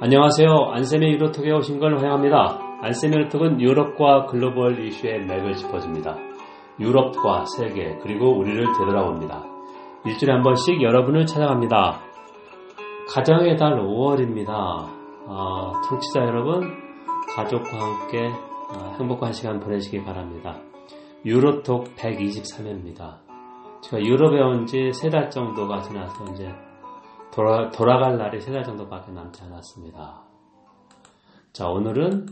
안녕하세요. 안쌤의 유로톡에 오신 걸 환영합니다. 안쌤의 유로톡은 유럽과 글로벌 이슈의 맥을 짚어줍니다. 유럽과 세계 그리고 우리를 되돌아봅니다. 일주일에 한 번씩 여러분을 찾아갑니다. 가정의 달 5월입니다. 아, 청취자 여러분, 가족과 함께 아, 행복한 시간 보내시기 바랍니다. 유로톡 123회입니다. 제가 유럽에 온 지 세 달 정도가 지나서 이제 돌아, 돌아갈 날이 세 달 정도밖에 남지 않았습니다. 자, 오늘은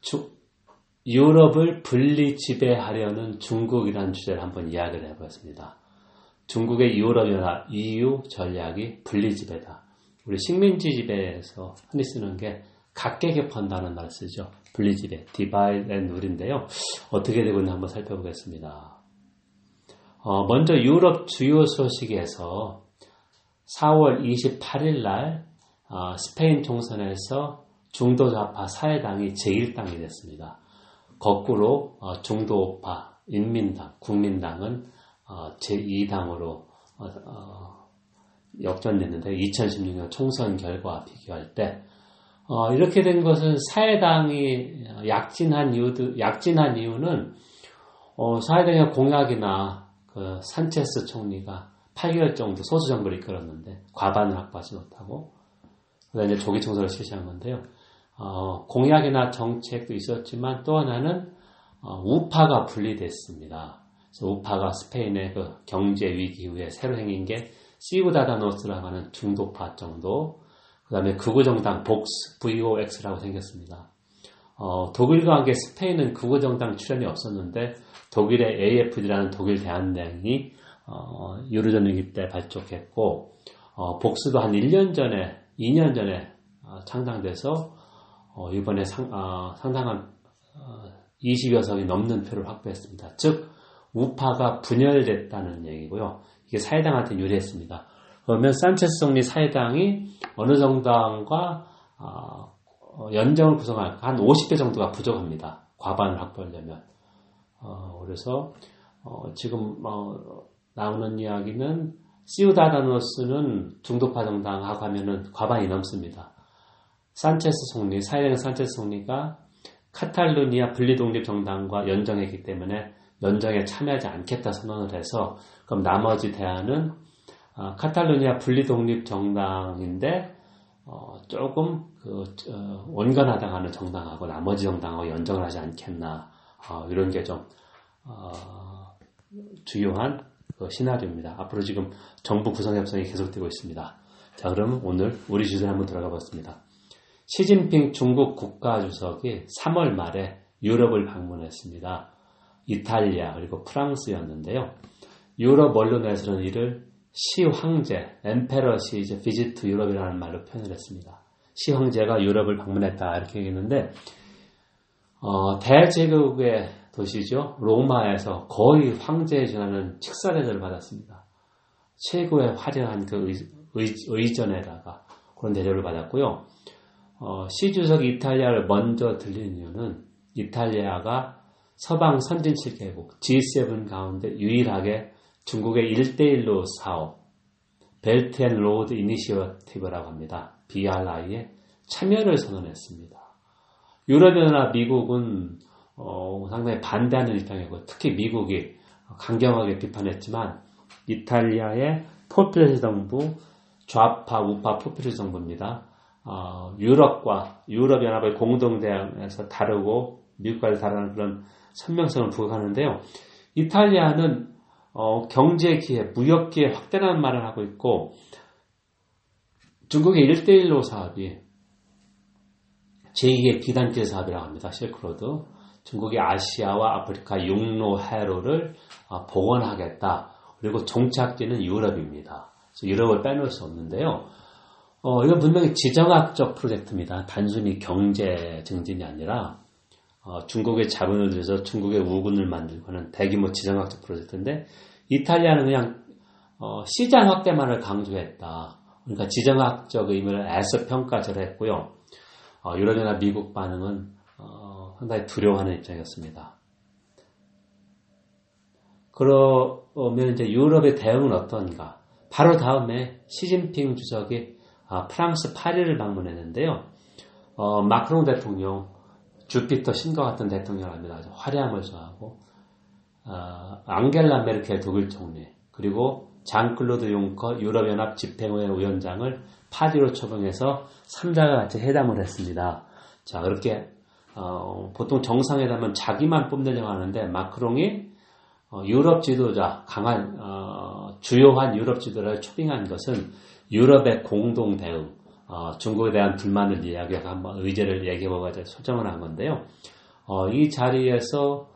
주, 유럽을 분리 지배하려는 중국이라는 주제를 한번 이야기를 해보겠습니다. 중국의 유럽연합 EU 전략이 분리 지배다. 우리 식민지 지배에서 흔히 쓰는 게 각계개펀다는 말을 쓰죠. 분리 지배, divide and rule인데요. 어떻게 되고 있는지 한번 살펴보겠습니다. 어, 먼저 유럽 주요 소식에서 4월 28일 날 어, 스페인 총선에서 중도 좌파 사회당이 제1당이 됐습니다. 거꾸로 어, 중도파 인민당, 국민당은 어, 제2당으로 역전됐는데 2016년 총선 결과와 비교할 때 이렇게 된 것은 사회당이 약진한 이유 약진한 이유는 사회당의 공약이나 그 산체스 총리가 8개월 정도 소수 정부를 이끌었는데 과반을 확보하지 못하고 그다음에 조기 총선을 실시한 건데요. 어, 공약이나 정책도 있었지만 또 하나는 어, 우파가 분리됐습니다. 그래서 우파가 스페인의 그 경제 위기 후에 새로 생긴 게 시우다다노스라고 하는 중도파 정도, 그 다음에 극우정당 복스, VOX라고 생겼습니다. 어, 독일과 함께 스페인은 극우정당 출연이 없었는데 독일의 AFD라는 독일 대한당이 어, 유로존 위기 때 발족했고 어, 복수도 한 1년 전에 2년 전에 어, 창당돼서 어, 이번에 상, 어, 상당한 20여 석이 넘는 표를 확보했습니다. 즉 우파가 분열됐다는 얘기고요. 이게 사회당한테 유리했습니다. 그러면 산체스总리 사회당이 어느 정당과 연정을 구성할 한 50개 정도가 부족합니다. 과반을 확보하려면. 그래서 지금 나오는 이야기는 시우다다노스는 중도파 정당하고 하면은 과반이 넘습니다. 산체스 총리, 사회당 산체스 총리가 카탈루니아 분리독립 정당과 연정했기 때문에 연정에 참여하지 않겠다 선언을 해서 그럼 나머지 대안은 어, 카탈루니아 분리독립 정당인데 어, 조금 그, 어, 원건하다 하는 정당하고 나머지 정당하고 연정을 하지 않겠나 어, 이런 게좀 어, 주요한 그 시나리오입니다. 앞으로 지금 정부 구성 협상이 계속되고 있습니다. 자, 그럼 오늘 우리 주제에 한번 들어가 봤습니다. 시진핑 중국 국가주석이 3월 말에 유럽을 방문했습니다. 이탈리아 그리고 프랑스였는데요. 유럽 언론에서는 이를 시황제, 엠페러 시즈 비지트 유럽이라는 말로 표현을 했습니다. 시황제가 유럽을 방문했다 이렇게 얘기했는데 어, 대제국의 도시죠. 로마에서 거의 황제에 지나는 대접을 받았습니다. 최고의 화려한 그 의, 전에다가 그런 대접을 받았고요. 어, 시주석 이탈리아를 먼저 들린 이유는 이탈리아가 서방 선진 7개국 G7 가운데 유일하게 중국의 일대일로 사업 Belt and Road Initiative라고 합니다. BRI에 참여를 선언했습니다. 유럽연합 미국은 어, 상당히 반대하는 입장이고 특히 미국이 강경하게 비판했지만 이탈리아의 포퓰리스트 정부 좌파 우파 포퓰리스트 정부입니다. 어, 유럽과 유럽 연합의 공동 대항에서 다르고 미국과 다르는 그런 선명성을 부각하는데요. 이탈리아는 어, 경제 기회, 무역 기회 확대라는 말을 하고 있고 중국의 1대1로 사업이 제2의 비단길 사업이라고 합니다. 실크로드. 중국이 아시아와 아프리카 육로 해로를 어, 복원하겠다. 그리고 종착지는 유럽입니다. 유럽을 빼놓을 수 없는데요. 어, 이건 분명히 지정학적 프로젝트입니다. 단순히 경제 증진이 아니라 어, 중국의 자본을 들여서 중국의 우군을 만들고 하는 대규모 지정학적 프로젝트인데 이탈리아는 그냥 어, 시장 확대만을 강조했다. 그러니까 지정학적 의미를 애써 평가절했고요. 어, 유럽이나 미국 반응은 상당히 두려워하는 입장이었습니다. 그러면 이제 유럽의 대응은 어떤가? 바로 다음에 시진핑 주석이 아, 프랑스 파리를 방문했는데요. 어, 마크롱 대통령, 주피터 신과 같은 대통령입니다. 아주 화려함을 좋아하고 어, 앙겔라 메르켈 독일 총리 그리고 장클로드 용커 유럽연합 집행委위원장을 파리로 초청해서 3자가 같이 회담을 했습니다. 자 그렇게 어, 보통 정상회담은 자기만 뽑으려고 하는데 마크롱이 어, 유럽 지도자 강한 어, 주요한 유럽 지도자를 초빙한 것은 유럽의 공동 대응 어, 중국에 대한 불만을 이야기하고 한번 의제를 얘기해보고 설정을 한 건데요. 어, 이 자리에서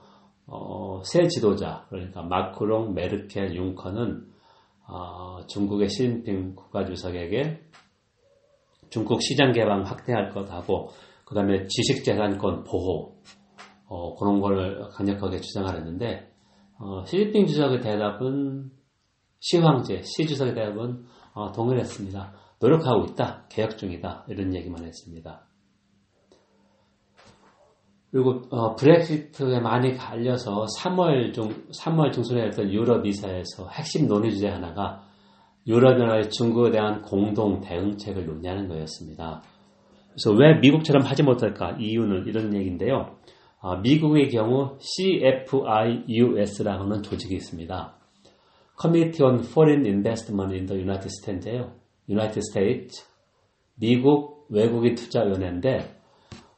어, 새 지도자 그러니까 마크롱, 메르켈, 융커는 어, 중국의 시진핑 국가주석에게 중국 시장 개방 확대할 것하고 그 다음에 지식재산권 보호 어, 그런 걸 강력하게 주장하였는데 어, 시진핑 주석의 대답은 시황제, 시 주석의 대답은 어, 동일했습니다. 노력하고 있다, 개혁 중이다 이런 얘기만 했습니다. 그리고 어, 브렉시트에 많이 갈려서 3월 중 3월 중순에 했던 유럽 이사에서 핵심 논의 주제 하나가 유럽연합의 중국에 대한 공동 대응책을 논의하는 거였습니다. 그래서 왜 미국처럼 하지 못할까? 이유는 이런 얘기인데요. 어, 미국의 경우 CFIUS라는 조직이 있습니다. Committee on Foreign Investment in the United States예요. United States, 미국 외국인 투자위원회인데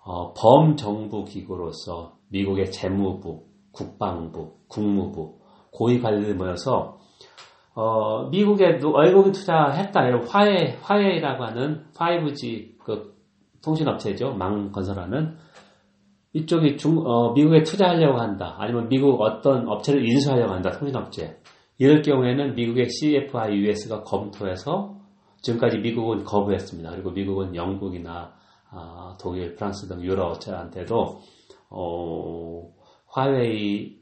어, 범정부 기구로서 미국의 재무부, 국방부, 국무부, 고위 관리들 모여서 어, 미국에 외국인 투자했다 이런 화해 화해라고 하는 5G 그 통신업체죠. 망 건설하는. 이쪽이 중, 어, 미국에 투자하려고 한다. 아니면 미국 어떤 업체를 인수하려고 한다. 통신업체. 이럴 경우에는 미국의 CFI-US가 검토해서 지금까지 미국은 거부했습니다. 그리고 미국은 영국이나 아, 독일, 프랑스 등 유럽 업체한테도 어, 화웨이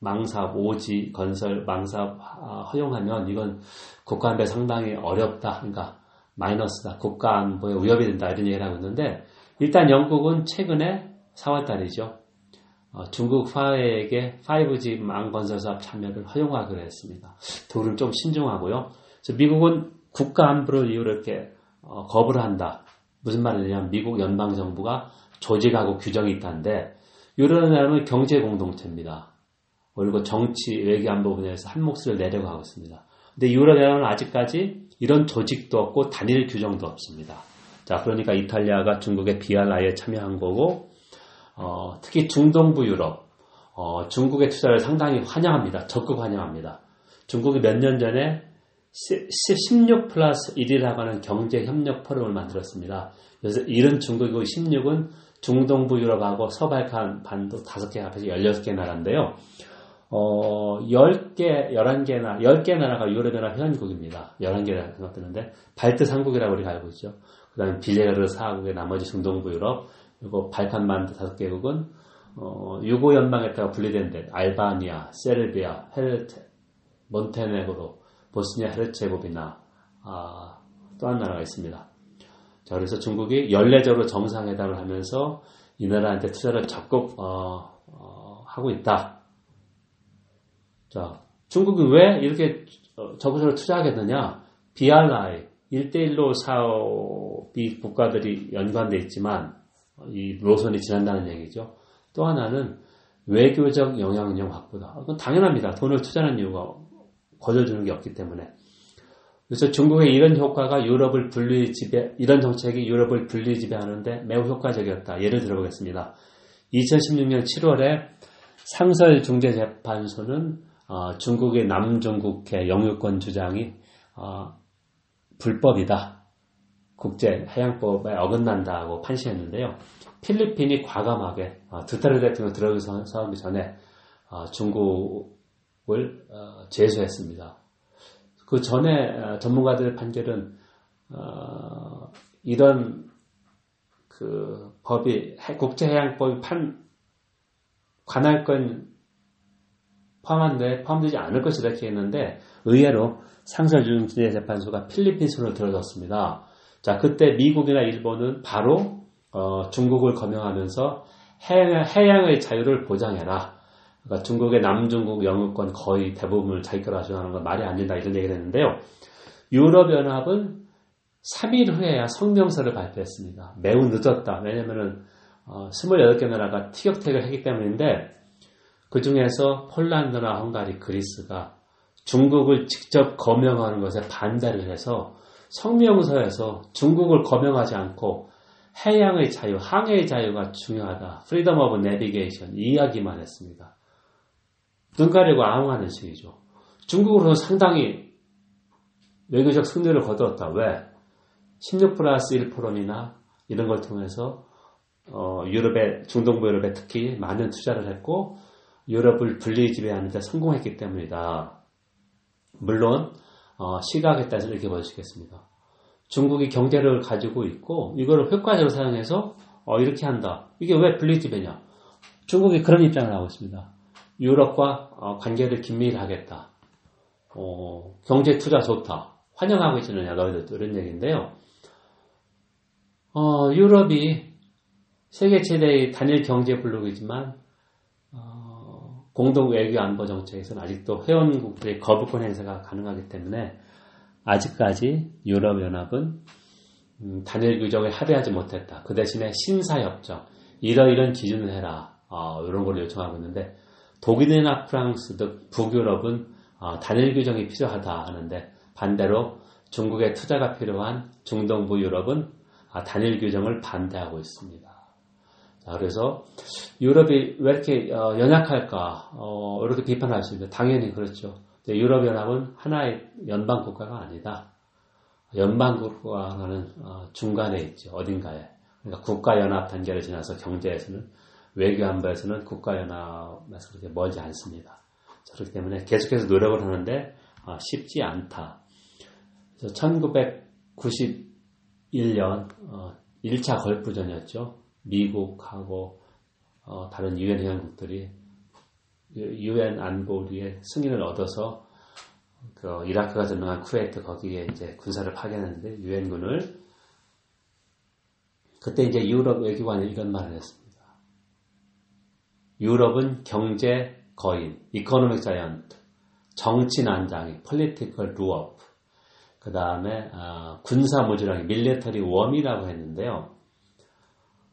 망사업, 오지 건설 망사업 아, 허용하면 이건 국가 안보에 상당히 어렵다. 그러니까 마이너스다. 국가 안보에 위협이 된다. 이런 얘기를 하고 있는데 일단 영국은 최근에 4월 달이죠. 어, 중국 화웨이에게 5G 망 건설 사업 참여를 허용하기로 했습니다. 둘은 좀 신중하고요. 미국은 국가 안보를 이유로 이렇게 어, 거부를 한다. 무슨 말이냐면 미국 연방 정부가 조직하고 규정이 있다는데 유럽연합은 경제 공동체입니다. 그리고 정치, 외교 안보 분야에서 한 몫을 내려고 하고 있습니다. 근데 유럽 연합은 아직까지 이런 조직도 없고 단일 규정도 없습니다. 자, 그러니까 이탈리아가 중국의 BRI에 참여한 거고 어, 특히 중동부 유럽, 어, 중국의 투자를 상당히 환영합니다. 적극 환영합니다. 중국이 몇 년 전에 16 플러스 1이라고 하는 경제협력 포럼을 만들었습니다. 그래서 이런 중국이고 16은 중동부 유럽하고 서발칸 반도 5개 합해서 16개 나라인데요. 어, 10개, 11개 나 10개 나라가 유럽연합 회원국입니다. 11개 나라 뜨는데, 발트 3국이라고 우리가 알고 있죠. 그 다음에 빌레르 4국의 나머지 중동부 유럽, 그리고 발칸 반도 5개국은, 어, 유고 연방에 따라 분리된 데, 알바니아, 세르비아, 헤르테, 몬테네그로, 보스니아 헤르체고비나 아, 또 한 나라가 있습니다. 자, 그래서 중국이 연례적으로 정상회담을 하면서 이 나라한테 투자를 적극 어, 어, 하고 있다. 자, 중국이 왜 이렇게 어, 저곳으로 투자하겠느냐? BRI 1대1로 사업이 국가들이 연관돼 있지만 이 노선이 지난다는 얘기죠. 또 하나는 외교적 영향력 확보다. 그건 당연합니다. 돈을 투자하는 이유가 거둬주는 게 없기 때문에. 그래서 중국의 이런 효과가 유럽을 분리 지배, 이런 정책이 유럽을 분리 지배하는데 매우 효과적이었다. 예를 들어보겠습니다. 2016년 7월에 상설중재재판소는 어, 중국의 남중국해 영유권 주장이 어, 불법이다. 국제 해양법에 어긋난다고 판시했는데요. 필리핀이 과감하게 어, 두타르 대통령 들어가기 전에 어, 중국 을 어, 제소했습니다. 그 전에 어, 전문가들 판결은 어, 이런 그 법이 국제해양법이 판 관할권 포함한데 포함되지 않을 것이다 이렇게 했는데 의외로 상설중재재판소가 필리핀 손을 들어줬습니다. 자 그때 미국이나 일본은 바로 어, 중국을 검명하면서 해양, 해양 의 자유를 보장해라. 그러니까 중국의 남중국 영유권 거의 대부분을 자기 거라 주장하는 건 말이 안 된다 이런 얘기를 했는데요. 유럽연합은 3일 후에야 성명서를 발표했습니다. 매우 늦었다. 왜냐면은 어, 28개 나라가 티격태격을 했기 때문인데 그 중에서 폴란드나 헝가리, 그리스가 중국을 직접 거명하는 것에 반대를 해서 성명서에서 중국을 거명하지 않고 해양의 자유, 항해의 자유가 중요하다. Freedom of navigation 이야기만 했습니다. 눈 가리고 아웅하는 식이죠. 중국으로는 상당히 외교적 승리를 거두었다. 왜? 16 플러스 1 포럼이나 이런 걸 통해서 어, 유럽에 중동부 유럽에 특히 많은 투자를 했고 유럽을 분리 지배하는 데 성공했기 때문이다. 물론 어, 시각에 따라서 이렇게 보시겠습니다. 중국이 경제를 가지고 있고 이거를 효과적으로 사용해서 어, 이렇게 한다. 이게 왜 분리 지배냐? 중국이 그런 입장을 하고 있습니다. 유럽과 어, 관계를 긴밀하겠다. 어, 경제 투자 좋다. 환영하고 있느냐 너희들 이런 얘기인데요. 어, 유럽이 세계 최대의 단일 경제 블록이지만 어, 공동 외교 안보 정책에서는 아직도 회원국들의 거부권 행사가 가능하기 때문에 아직까지 유럽연합은 음, 단일 규정에 합의하지 못했다. 그 대신에 신사협정 이러이런 기준을 해라. 어, 이런 걸 요청하고 있는데 독일이나 프랑스 등 북유럽은 어, 단일 규정이 필요하다 하는데 반대로 중국의 투자가 필요한 중동부 유럽은 아, 단일 규정을 반대하고 있습니다. 자, 그래서 유럽이 왜 이렇게 어, 연약할까? 어, 이렇게 비판할 수 있는데 당연히 그렇죠. 유럽연합은 하나의 연방 국가가 아니다. 연방 국가는 어, 중간에 있죠. 어딘가에. 그러니까 국가연합 단계를 지나서 경제에서는 외교 안보에서는 국가연합에서 그렇게 멀지 않습니다. 그렇기 때문에 계속해서 노력을 하는데 쉽지 않다. 그래서 1990 1년 어, 1차 걸프전이었죠. 미국하고 어, 다른 유엔 회원국들이 유엔 안보리의 승인을 얻어서 그 이라크가 점령한 쿠웨이트 거기에 이제 군사를 파견했는데 유엔군을 그때 이제 유럽 외교관이 이런 말을 했습니다. 유럽은 경제 거인, economic giant, 정치 난장이, political dwarf, 그 다음에 어, 군사 무주라기 military worm이라고 했는데요.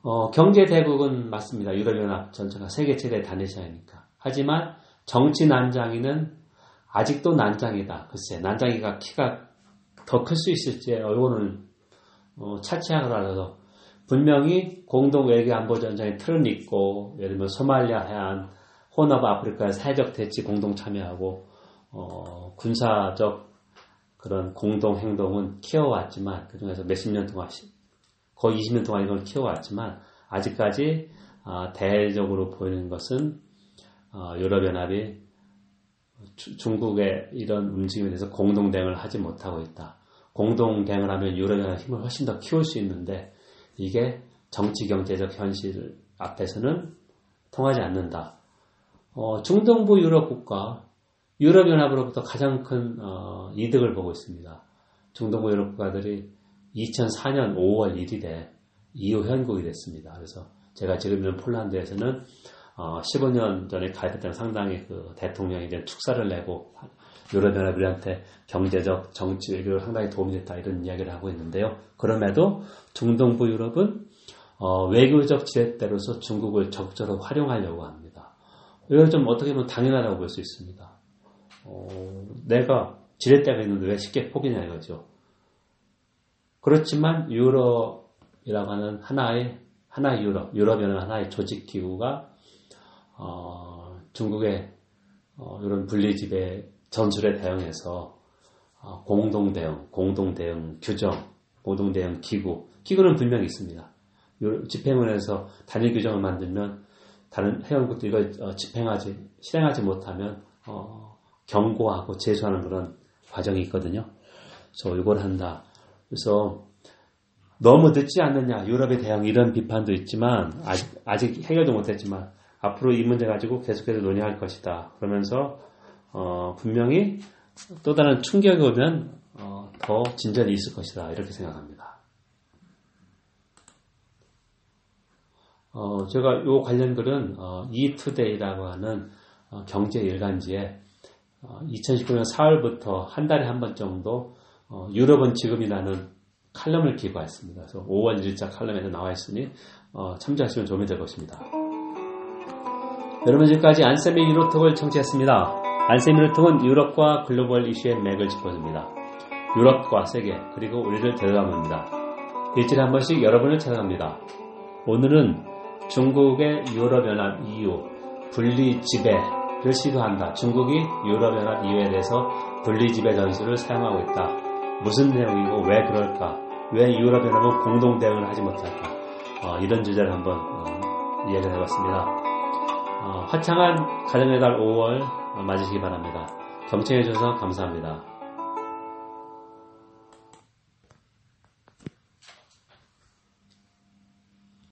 어, 경제 대국은 맞습니다. 유럽연합 전체가 세계 최대 단일 시장이니까. 하지만 정치 난장이는 아직도 난장이다. 글쎄 난장이가 키가 더 클 수 있을지 이거는 어, 차치하더라도 분명히 공동 외교 안보 전장의 틀은 있고 예를 들면 소말리아 해안, 혼합 아프리카의 사회적 대치 공동 참여하고 어, 군사적 그런 공동 행동은 키워왔지만 그 중에서 몇십 년 동안 거의 20년 동안 이걸 키워왔지만 아직까지 아, 대외적으로 보이는 것은 어, 유럽연합이 중국의 이런 움직임에 대해서 공동 대응을 하지 못하고 있다. 공동 대응을 하면 유럽연합 힘을 훨씬 더 키울 수 있는데 이게 정치 경제적 현실 앞에서는 통하지 않는다. 어, 중동부 유럽 국가 유럽연합으로부터 가장 큰 어, 이득을 보고 있습니다. 중동부 유럽 국가들이 2004년 5월 1일에 EU 회원국이 됐습니다. 그래서 제가 지금 있는 폴란드에서는 어, 15년 전에 가입했을 때는 상당히 그 대통령이 이제 축사를 내고 유럽연합들한테 경제적, 정치, 외교로 상당히 도움이 됐다 이런 이야기를 하고 있는데요. 그럼에도 중동부 유럽은 어, 외교적 지렛대로서 중국을 적절히 활용하려고 합니다. 이걸 좀 어떻게 보면 당연하다고 볼 수 있습니다. 어, 내가 지렛대가 있는데 왜 쉽게 포기냐 이거죠. 그렇지만 유럽이라고 하는 하나의 하나의 유럽, 유럽이라는 하나의 조직 기구가 어, 중국의 어, 이런 분리집의 전술에 대응해서 어, 공동 대응, 공동 대응 규정, 공동 대응 기구, 기구는 분명히 있습니다. 집행원에서 단일 규정을 만들면 다른 회원국도 이걸 어, 집행하지 실행하지 못하면 어, 경고하고 제소하는 그런 과정이 있거든요. 그래서 이걸 한다. 그래서 너무 늦지 않느냐 유럽에 대한 이런 비판도 있지만 아직 아직 해결도 못했지만 앞으로 이 문제 가지고 계속해서 논의할 것이다. 그러면서 어, 분명히 또 다른 충격이 오면 어, 더 진전이 있을 것이다. 이렇게 생각합니다. 어, 제가 이 관련 글은 어, 이투데이라고 하는 어, 경제 일간지에 2019년 어, 4월부터 한 달에 한 번 정도 어, 유럽은 지금이라는 칼럼을 기고했습니다. 그래서 5월 1일자 칼럼에도 나와 있으니 어, 참조하시면 도움이 될 것입니다. 여러분 지금까지 안쌤의 유로톡을 청취했습니다. 안쌤의 유로톡은 유럽과 글로벌 이슈의 맥을 짚어줍니다. 유럽과 세계 그리고 우리를 되돌아봅니다. 일주일에 한 번씩 여러분을 찾아갑니다. 오늘은 중국의 유럽연합 EU 분리 지배를 시도한다. 중국이 유럽연합 EU에 대해서 분리 지배 전술을 사용하고 있다. 무슨 내용이고 왜 그럴까? 왜 유럽 연합은 공동 대응을 하지 못할까? 어, 이런 주제를 한번 어, 이야기를 해봤습니다. 어, 화창한 가정의 달 5월 맞으시기 바랍니다. 경청해 주셔서 감사합니다.